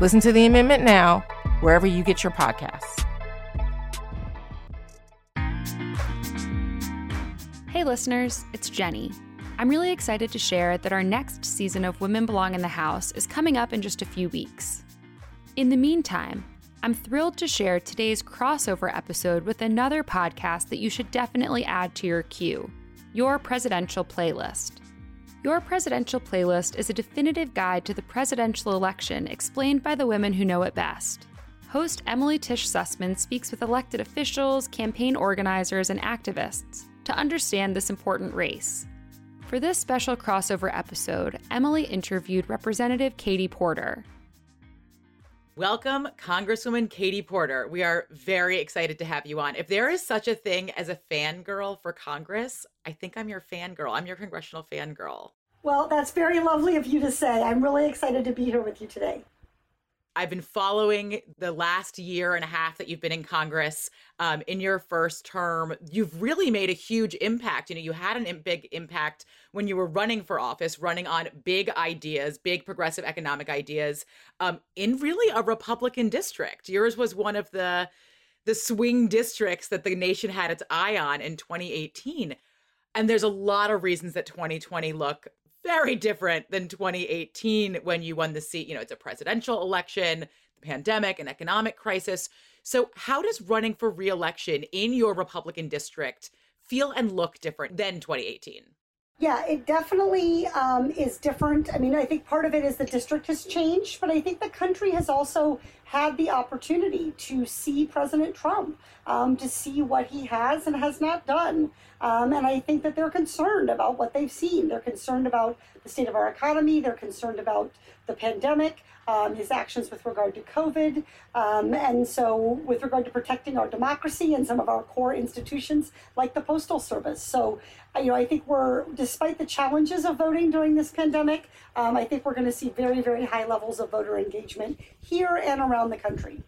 Listen to the amendment now, wherever you get your podcasts. Hey, listeners, it's Jenny. I'm really excited to share that our next season of Women Belong in the House is coming up in just a few weeks. In the meantime, I'm thrilled to share today's crossover episode with another podcast that you should definitely add to your queue Your Presidential Playlist. Your Presidential Playlist is a definitive guide to the presidential election explained by the women who know it best. Host Emily Tish Sussman speaks with elected officials, campaign organizers, and activists to understand this important race. For this special crossover episode, Emily interviewed Representative Katie Porter. Welcome, Congresswoman Katie Porter. We are very excited to have you on. If there is such a thing as a fangirl for Congress, I think I'm your fangirl. I'm your congressional fangirl. Well, that's very lovely of you to say. I'm really excited to be here with you today. I've been following the last year and a half that you've been in Congress. Um, in your first term, you've really made a huge impact. You know, you had an big impact when you were running for office, running on big ideas, big progressive economic ideas, um, in really a Republican district. Yours was one of the the swing districts that the nation had its eye on in 2018. And there's a lot of reasons that 2020 look very different than 2018 when you won the seat. You know, it's a presidential election, the pandemic, an economic crisis. So, how does running for reelection in your Republican district feel and look different than 2018? Yeah, it definitely um, is different. I mean, I think part of it is the district has changed, but I think the country has also had the opportunity to see President Trump, um, to see what he has and has not done. Um, and I think that they're concerned about what they've seen. They're concerned about the state of our economy. They're concerned about the pandemic, um, his actions with regard to COVID. Um, and so, with regard to protecting our democracy and some of our core institutions like the Postal Service. So, you know, I think we're, despite the challenges of voting during this pandemic, um, I think we're going to see very, very high levels of voter engagement here and around the country.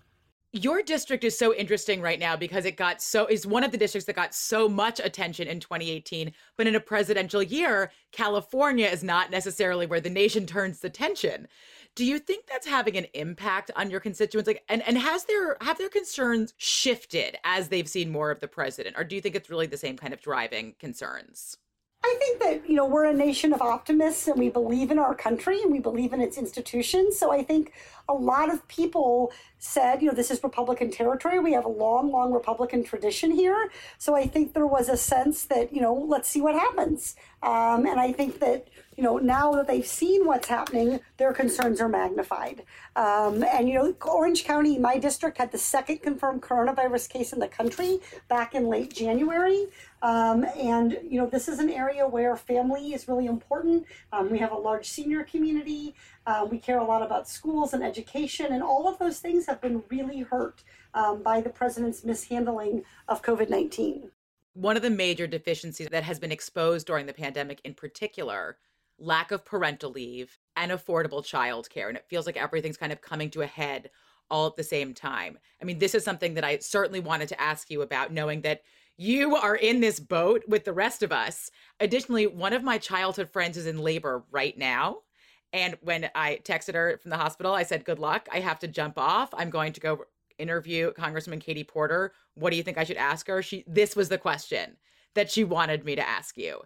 Your district is so interesting right now because it got so is one of the districts that got so much attention in 2018, but in a presidential year, California is not necessarily where the nation turns attention. Do you think that's having an impact on your constituents? Like, and and has their have their concerns shifted as they've seen more of the president, or do you think it's really the same kind of driving concerns? I think that, you know, we're a nation of optimists and we believe in our country and we believe in its institutions. So I think a lot of people said, you know, this is Republican territory. We have a long, long Republican tradition here. So I think there was a sense that, you know, let's see what happens. Um, and I think that, you know, now that they've seen what's happening, their concerns are magnified. Um, and, you know, Orange County, my district, had the second confirmed coronavirus case in the country back in late January. Um, and, you know, this is an area where family is really important. Um, we have a large senior community. Uh, we care a lot about schools and education, and all of those things have been really hurt um, by the president's mishandling of COVID 19. One of the major deficiencies that has been exposed during the pandemic, in particular, lack of parental leave and affordable childcare. And it feels like everything's kind of coming to a head all at the same time. I mean, this is something that I certainly wanted to ask you about, knowing that you are in this boat with the rest of us. Additionally, one of my childhood friends is in labor right now. And when I texted her from the hospital, I said, Good luck. I have to jump off. I'm going to go interview Congresswoman Katie Porter. What do you think I should ask her? She this was the question that she wanted me to ask you.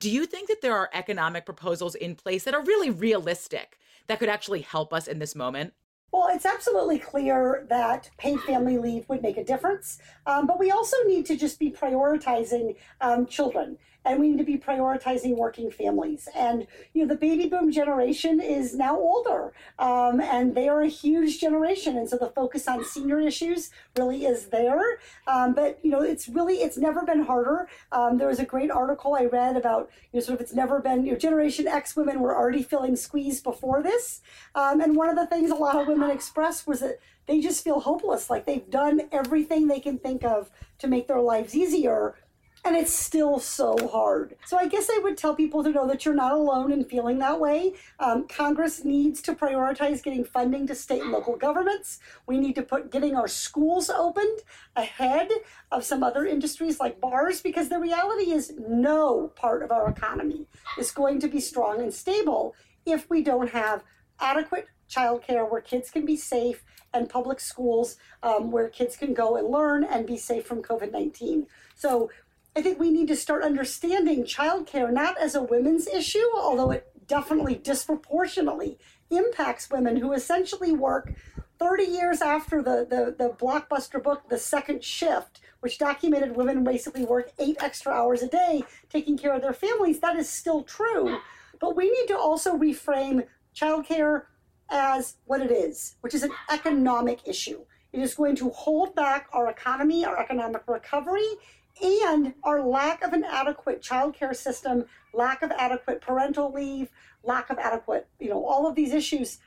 Do you think that there are economic proposals in place that are really realistic that could actually help us in this moment? Well, it's absolutely clear that paid family leave would make a difference, um, but we also need to just be prioritizing um, children and we need to be prioritizing working families. And you know, the baby boom generation is now older, um, and they are a huge generation, and so the focus on senior issues really is there. Um, but you know, it's really it's never been harder. Um, there was a great article I read about you know sort of it's never been you know Generation X women were already feeling squeezed before this, um, and one of the things a lot of women expressed was that they just feel hopeless, like they've done everything they can think of to make their lives easier, and it's still so hard. So I guess I would tell people to know that you're not alone in feeling that way. Um, Congress needs to prioritize getting funding to state and local governments. We need to put getting our schools opened ahead of some other industries like bars because the reality is no part of our economy is going to be strong and stable if we don't have adequate childcare where kids can be safe and public schools um, where kids can go and learn and be safe from COVID 19. So I think we need to start understanding childcare not as a women's issue, although it definitely disproportionately impacts women who essentially work 30 years after the, the, the blockbuster book, The Second Shift, which documented women basically work eight extra hours a day taking care of their families. That is still true. But we need to also reframe childcare as what it is, which is an economic issue. It is going to hold back our economy, our economic recovery, and our lack of an adequate child care system, lack of adequate parental leave, lack of adequate, you know, all of these issues,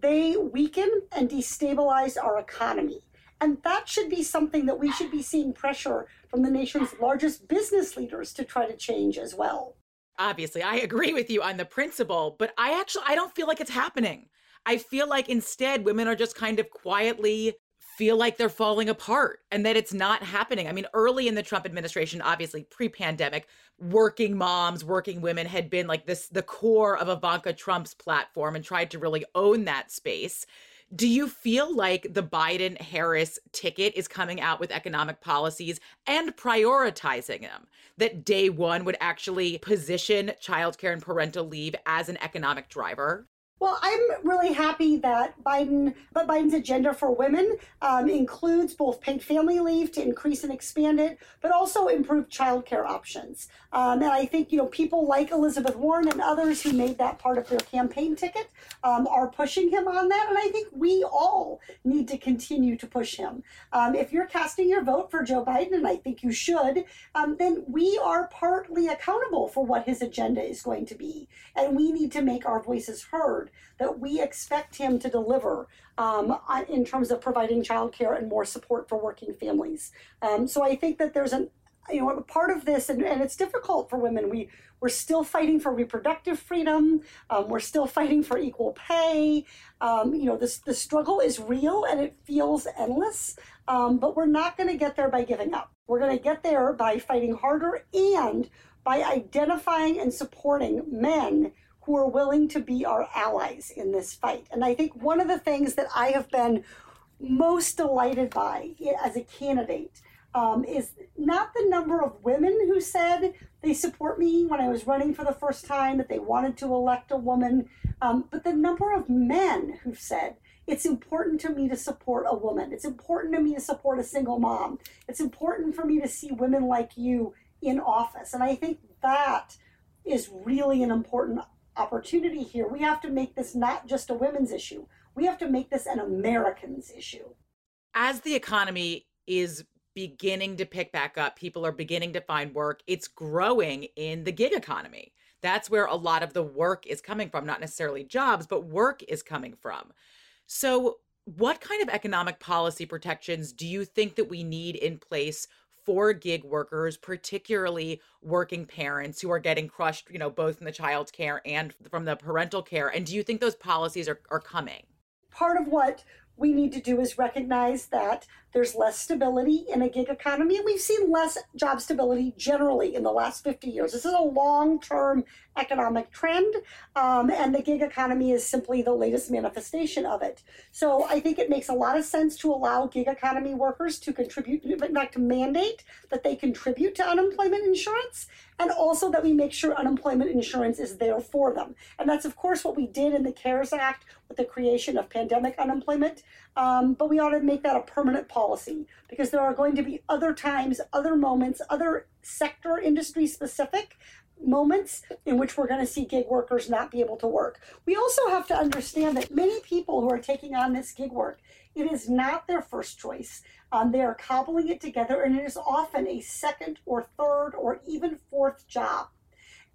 they weaken and destabilize our economy. And that should be something that we should be seeing pressure from the nation's largest business leaders to try to change as well. Obviously, I agree with you on the principle, but I actually I don't feel like it's happening. I feel like instead women are just kind of quietly feel like they're falling apart and that it's not happening. I mean, early in the Trump administration, obviously pre-pandemic, working moms, working women had been like this the core of Ivanka Trump's platform and tried to really own that space. Do you feel like the Biden Harris ticket is coming out with economic policies and prioritizing them? That day one would actually position childcare and parental leave as an economic driver? Well, I'm really happy that Biden, but Biden's agenda for women um, includes both paid family leave to increase and expand it, but also improve childcare options. Um, and I think you know people like Elizabeth Warren and others who made that part of their campaign ticket um, are pushing him on that, and I think we all need to continue to push him. Um, if you're casting your vote for Joe Biden, and I think you should, um, then we are partly accountable for what his agenda is going to be, and we need to make our voices heard that we expect him to deliver um, in terms of providing childcare and more support for working families. Um, so I think that there's an you know part of this and, and it's difficult for women. We we're still fighting for reproductive freedom. Um, we're still fighting for equal pay. Um, you know this the struggle is real and it feels endless um, but we're not going to get there by giving up. We're going to get there by fighting harder and by identifying and supporting men who are willing to be our allies in this fight. And I think one of the things that I have been most delighted by as a candidate um, is not the number of women who said they support me when I was running for the first time, that they wanted to elect a woman, um, but the number of men who've said, it's important to me to support a woman. It's important to me to support a single mom. It's important for me to see women like you in office. And I think that is really an important opportunity here. We have to make this not just a women's issue, we have to make this an American's issue. As the economy is beginning to pick back up, people are beginning to find work, it's growing in the gig economy. That's where a lot of the work is coming from, not necessarily jobs, but work is coming from. So, what kind of economic policy protections do you think that we need in place for gig workers, particularly working parents who are getting crushed, you know, both in the child care and from the parental care? And do you think those policies are, are coming? Part of what we need to do is recognize that there's less stability in a gig economy, and we've seen less job stability generally in the last 50 years. This is a long term economic trend, um, and the gig economy is simply the latest manifestation of it. So I think it makes a lot of sense to allow gig economy workers to contribute, in fact, to mandate that they contribute to unemployment insurance, and also that we make sure unemployment insurance is there for them. And that's, of course, what we did in the CARES Act with the creation of pandemic unemployment, um, but we ought to make that a permanent policy because there are going to be other times, other moments, other sector industry specific moments in which we're going to see gig workers not be able to work. We also have to understand that many people who are taking on this gig work, it is not their first choice. Um, they are cobbling it together, and it is often a second or third or even fourth job.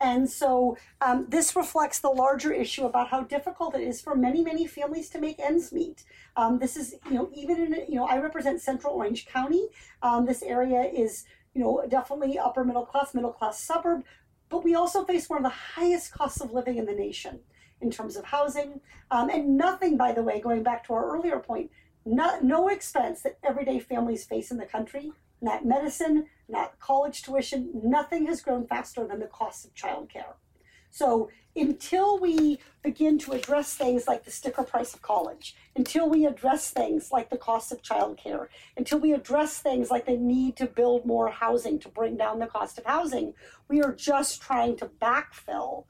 And so um, this reflects the larger issue about how difficult it is for many, many families to make ends meet. Um, this is, you know, even in, you know, I represent Central Orange County. Um, this area is, you know, definitely upper middle class, middle class suburb, but we also face one of the highest costs of living in the nation in terms of housing. Um, and nothing, by the way, going back to our earlier point, no, no expense that everyday families face in the country not medicine, not college tuition, nothing has grown faster than the cost of childcare. So until we begin to address things like the sticker price of college, until we address things like the cost of childcare, until we address things like the need to build more housing to bring down the cost of housing, we are just trying to backfill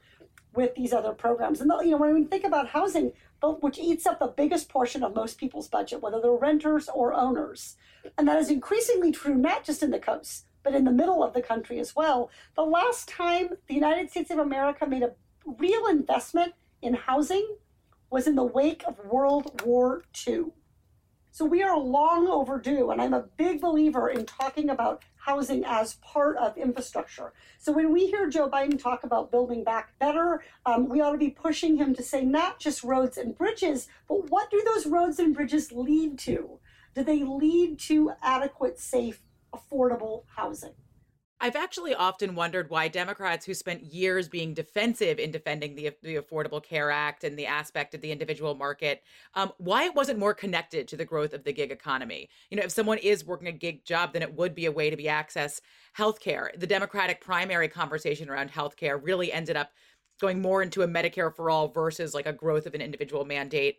with these other programs. And you know, when we think about housing, which eats up the biggest portion of most people's budget, whether they're renters or owners, and that is increasingly true not just in the coast, but in the middle of the country as well. The last time the United States of America made a real investment in housing was in the wake of World War II. So we are long overdue, and I'm a big believer in talking about housing as part of infrastructure. So when we hear Joe Biden talk about building back better, um, we ought to be pushing him to say not just roads and bridges, but what do those roads and bridges lead to? Do they lead to adequate, safe, affordable housing? I've actually often wondered why Democrats who spent years being defensive in defending the, the Affordable Care Act and the aspect of the individual market, um, why it wasn't more connected to the growth of the gig economy. You know, if someone is working a gig job, then it would be a way to be access healthcare. The Democratic primary conversation around healthcare really ended up going more into a Medicare for all versus like a growth of an individual mandate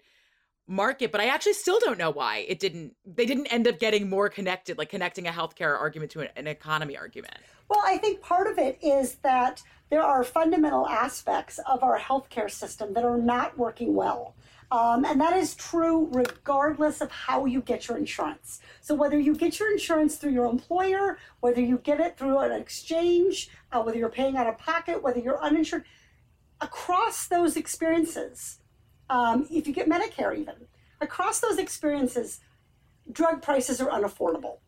market but i actually still don't know why it didn't they didn't end up getting more connected like connecting a healthcare argument to an, an, economy argument well i think part of it is that there are fundamental aspects of our healthcare system that are not working well um, and that is true regardless of how you get your insurance. So, whether you get your insurance through your employer, whether you get it through an exchange, uh, whether you're paying out of pocket, whether you're uninsured, across those experiences, um, if you get Medicare, even across those experiences, drug prices are unaffordable.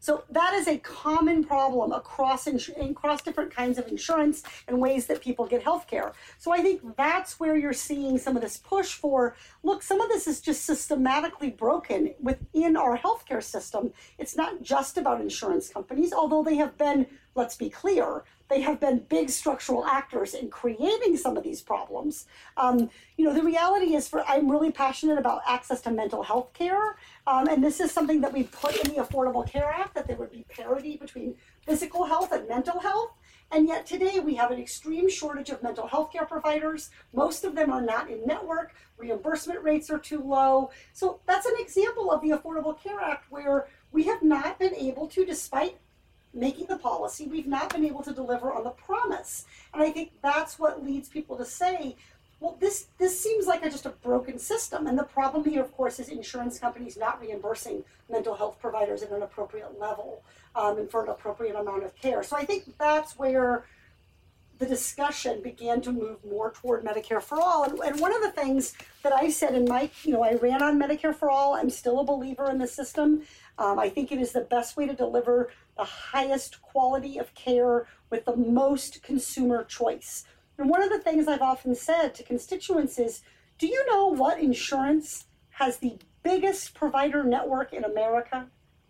So that is a common problem across across different kinds of insurance and ways that people get health care. So I think that's where you're seeing some of this push for look, some of this is just systematically broken within our healthcare system. It's not just about insurance companies, although they have been, let's be clear, they have been big structural actors in creating some of these problems. Um, you know, the reality is, for I'm really passionate about access to mental health care, um, and this is something that we put in the Affordable Care Act that there would be parity between physical health and mental health. And yet today we have an extreme shortage of mental health care providers. Most of them are not in network. Reimbursement rates are too low. So that's an example of the Affordable Care Act where we have not been able to, despite making the policy, we've not been able to deliver on the promise. And I think that's what leads people to say, well, this this seems like a, just a broken system. And the problem here, of course, is insurance companies not reimbursing mental health providers at an appropriate level um, and for an appropriate amount of care. So I think that's where the discussion began to move more toward Medicare for all. And, and, one of the things that I said in my, you know, I ran on Medicare for all. I'm still a believer in the system. Um, I think it is the best way to deliver the highest quality of care with the most consumer choice. And one of the things I've often said to constituents is do you know what insurance has the biggest provider network in America?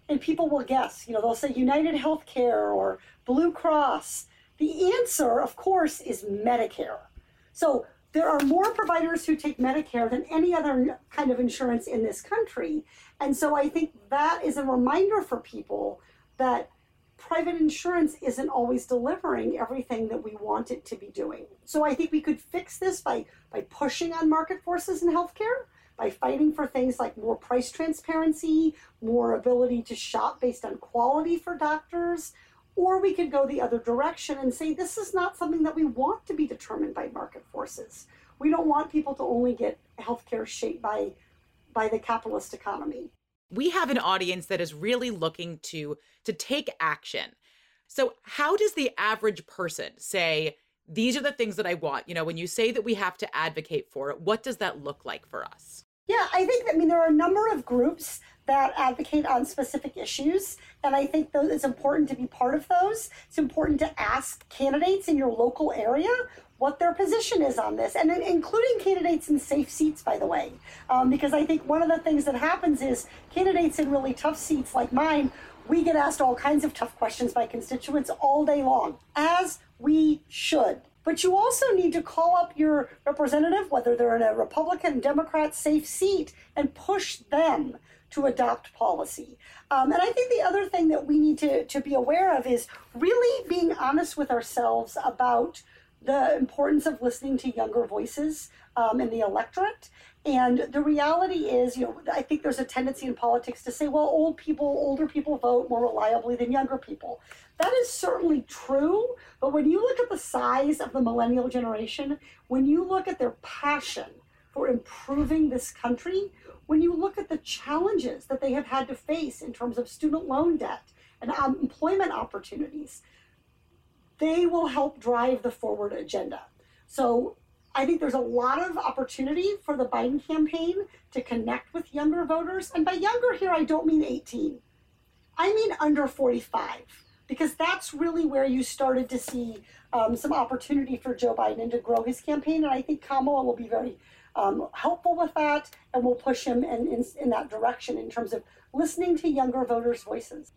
And people will guess, you know, they'll say United Healthcare or Blue Cross. The answer, of course, is Medicare. So there are more providers who take Medicare than any other kind of insurance in this country. And so I think that is a reminder for people that private insurance isn't always delivering everything that we want it to be doing. So I think we could fix this by, by pushing on market forces in healthcare, by fighting for things like more price transparency, more ability to shop based on quality for doctors, or we could go the other direction and say this is not something that we want to be determined by market forces. We don't want people to only get healthcare shaped by by the capitalist economy. We have an audience that is really looking to to take action. So how does the average person say these are the things that I want? You know, when you say that we have to advocate for it, what does that look like for us? Yeah, I think, I mean, there are a number of groups that advocate on specific issues. And I think those, it's important to be part of those. It's important to ask candidates in your local area what their position is on this, and including candidates in safe seats, by the way. Um, because I think one of the things that happens is candidates in really tough seats like mine, we get asked all kinds of tough questions by constituents all day long, as we should. But you also need to call up your representative, whether they're in a Republican, Democrat safe seat, and push them to adopt policy. Um, and I think the other thing that we need to, to be aware of is really being honest with ourselves about the importance of listening to younger voices um, in the electorate. And the reality is, you know, I think there's a tendency in politics to say, well, old people, older people vote more reliably than younger people. That is certainly true, but when you look at the size of the millennial generation, when you look at their passion for improving this country, when you look at the challenges that they have had to face in terms of student loan debt and um, employment opportunities, they will help drive the forward agenda. So I think there's a lot of opportunity for the Biden campaign to connect with younger voters. And by younger here, I don't mean 18, I mean under 45 because that's really where you started to see um, some opportunity for Joe Biden to grow his campaign. And I think Kamala will be very um, helpful with that and will push him in, in, in that direction in terms of listening to younger voters' voices.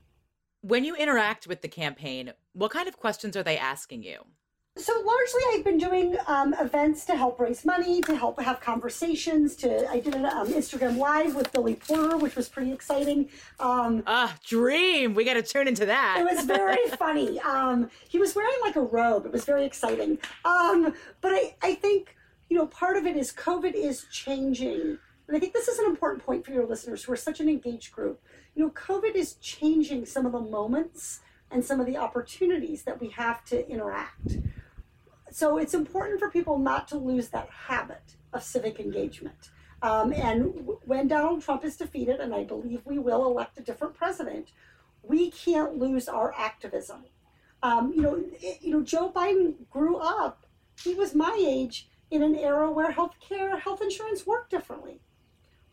When you interact with the campaign, what kind of questions are they asking you? So largely, I've been doing um, events to help raise money, to help have conversations. To I did an um, Instagram live with Billy Porter, which was pretty exciting. Um, ah, dream! We got to turn into that. It was very funny. Um, he was wearing like a robe. It was very exciting. Um, but I, I think you know part of it is COVID is changing, and I think this is an important point for your listeners who are such an engaged group. You know, COVID is changing some of the moments and some of the opportunities that we have to interact so it's important for people not to lose that habit of civic engagement. Um, and when Donald Trump is defeated, and I believe we will elect a different president, we can't lose our activism. Um, you know, it, you know, Joe Biden grew up. He was my age in an era where healthcare, health insurance worked differently,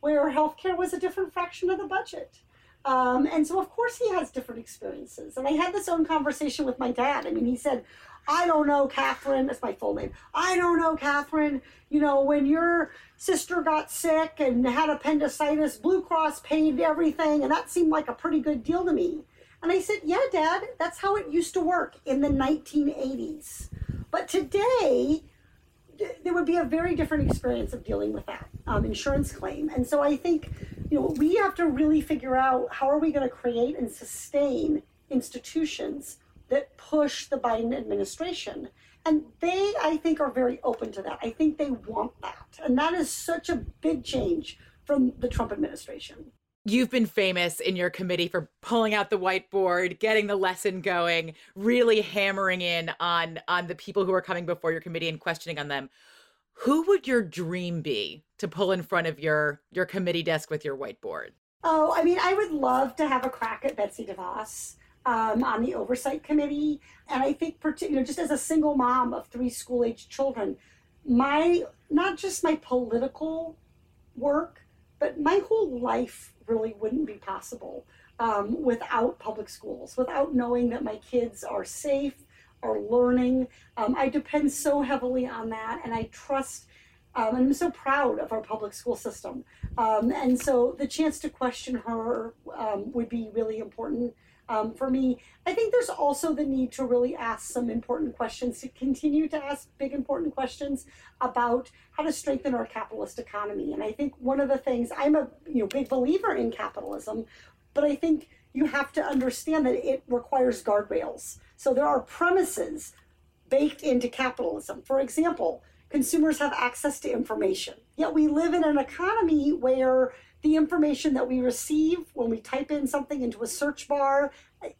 where healthcare was a different fraction of the budget. Um, and so, of course, he has different experiences. And I had this own conversation with my dad. I mean, he said, I don't know, Catherine. That's my full name. I don't know, Catherine. You know, when your sister got sick and had appendicitis, Blue Cross paid everything, and that seemed like a pretty good deal to me. And I said, Yeah, Dad, that's how it used to work in the 1980s. But today, there would be a very different experience of dealing with that um, insurance claim. And so I think, you know, we have to really figure out how are we going to create and sustain institutions that push the Biden administration. And they, I think, are very open to that. I think they want that. And that is such a big change from the Trump administration. You've been famous in your committee for pulling out the whiteboard, getting the lesson going, really hammering in on on the people who are coming before your committee and questioning on them. Who would your dream be to pull in front of your your committee desk with your whiteboard? Oh, I mean, I would love to have a crack at Betsy DeVos um, on the oversight committee. And I think, you know, just as a single mom of three school age children, my not just my political work, but my whole life really wouldn't be possible um, without public schools, without knowing that my kids are safe, are learning. Um, I depend so heavily on that, and I trust. Um, and I'm so proud of our public school system. Um, and so the chance to question her um, would be really important um, for me. I think there's also the need to really ask some important questions, to continue to ask big important questions about how to strengthen our capitalist economy. And I think one of the things I'm a you know big believer in capitalism, but I think you have to understand that it requires guardrails. So there are premises baked into capitalism. For example, consumers have access to information. Yet we live in an economy where the information that we receive when we type in something into a search bar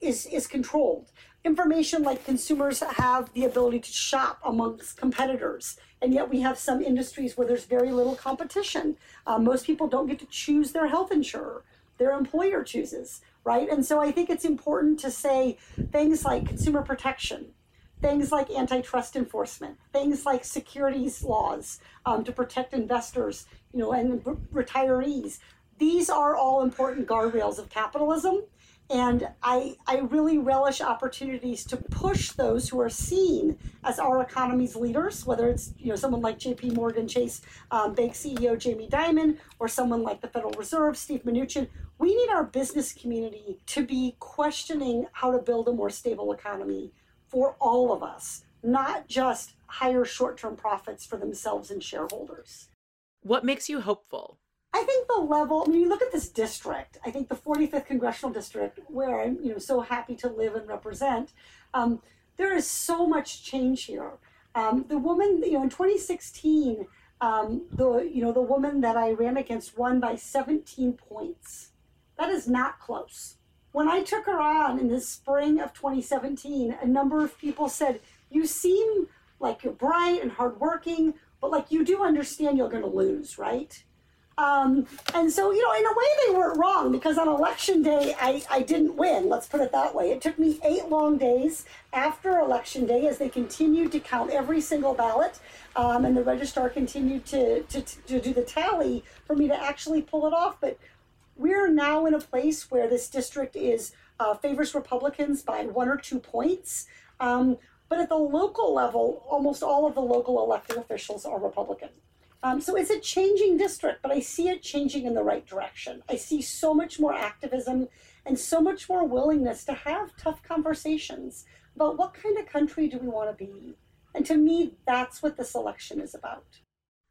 is, is controlled. Information like consumers have the ability to shop amongst competitors, and yet we have some industries where there's very little competition. Uh, most people don't get to choose their health insurer, their employer chooses, right? And so I think it's important to say things like consumer protection, things like antitrust enforcement, things like securities laws um, to protect investors, you know, and retirees. These are all important guardrails of capitalism. And I, I really relish opportunities to push those who are seen as our economy's leaders, whether it's you know someone like J.P. Morgan Chase um, Bank CEO Jamie Dimon or someone like the Federal Reserve Steve Mnuchin. We need our business community to be questioning how to build a more stable economy for all of us, not just higher short-term profits for themselves and shareholders. What makes you hopeful? I think the level, I mean, you look at this district, I think the 45th congressional district, where I'm, you know, so happy to live and represent, um, there is so much change here. Um, the woman, you know, in 2016, um, the, you know, the woman that I ran against won by 17 points. That is not close. When I took her on in the spring of 2017, a number of people said, you seem like you're bright and hardworking, but like you do understand you're going to lose, right? Um, and so, you know, in a way, they weren't wrong because on election day, I, I didn't win. Let's put it that way. It took me eight long days after election day as they continued to count every single ballot um, and the registrar continued to, to, to do the tally for me to actually pull it off. But we're now in a place where this district is uh, favors Republicans by one or two points. Um, but at the local level, almost all of the local elected officials are Republican. Um, so it's a changing district, but I see it changing in the right direction. I see so much more activism and so much more willingness to have tough conversations about what kind of country do we want to be. And to me, that's what this election is about.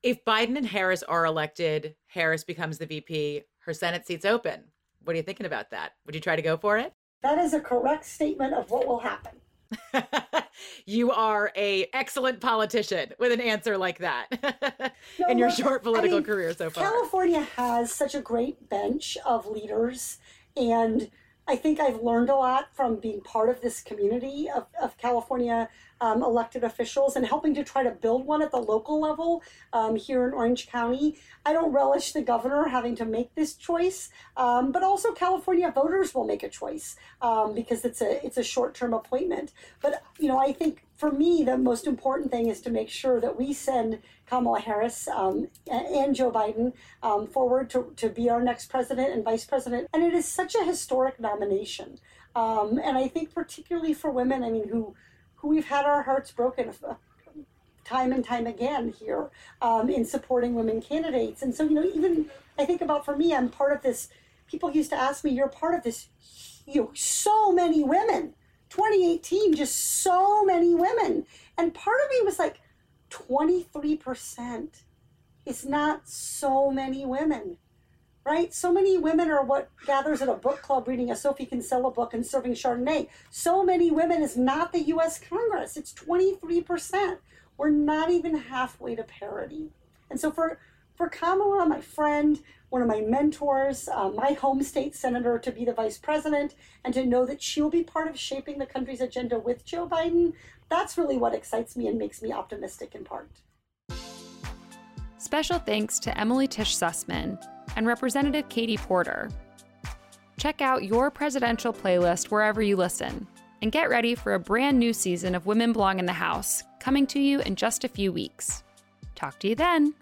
If Biden and Harris are elected, Harris becomes the VP, her Senate seat's open. What are you thinking about that? Would you try to go for it? That is a correct statement of what will happen. you are a excellent politician with an answer like that no, in your look, short political I mean, career so far. California has such a great bench of leaders and I think I've learned a lot from being part of this community of, of California um, elected officials and helping to try to build one at the local level um, here in Orange County. I don't relish the governor having to make this choice, um, but also California voters will make a choice um, because it's a it's a short term appointment. But you know, I think for me the most important thing is to make sure that we send Kamala Harris um, and Joe Biden um, forward to, to be our next president and vice president. And it is such a historic nomination. Um, and I think particularly for women, I mean, who who we've had our hearts broken time and time again here um, in supporting women candidates. And so, you know, even I think about for me, I'm part of this. People used to ask me, "You're part of this." You know, so many women. 2018, just so many women, and part of me was like, 23% is not so many women right? So many women are what gathers at a book club reading a Sophie Kinsella book and serving Chardonnay. So many women is not the US Congress. It's 23%. We're not even halfway to parity. And so for, for Kamala, my friend, one of my mentors, uh, my home state senator to be the vice president, and to know that she'll be part of shaping the country's agenda with Joe Biden, that's really what excites me and makes me optimistic in part. Special thanks to Emily Tish Sussman and Representative Katie Porter. Check out your presidential playlist wherever you listen and get ready for a brand new season of Women Belong in the House coming to you in just a few weeks. Talk to you then.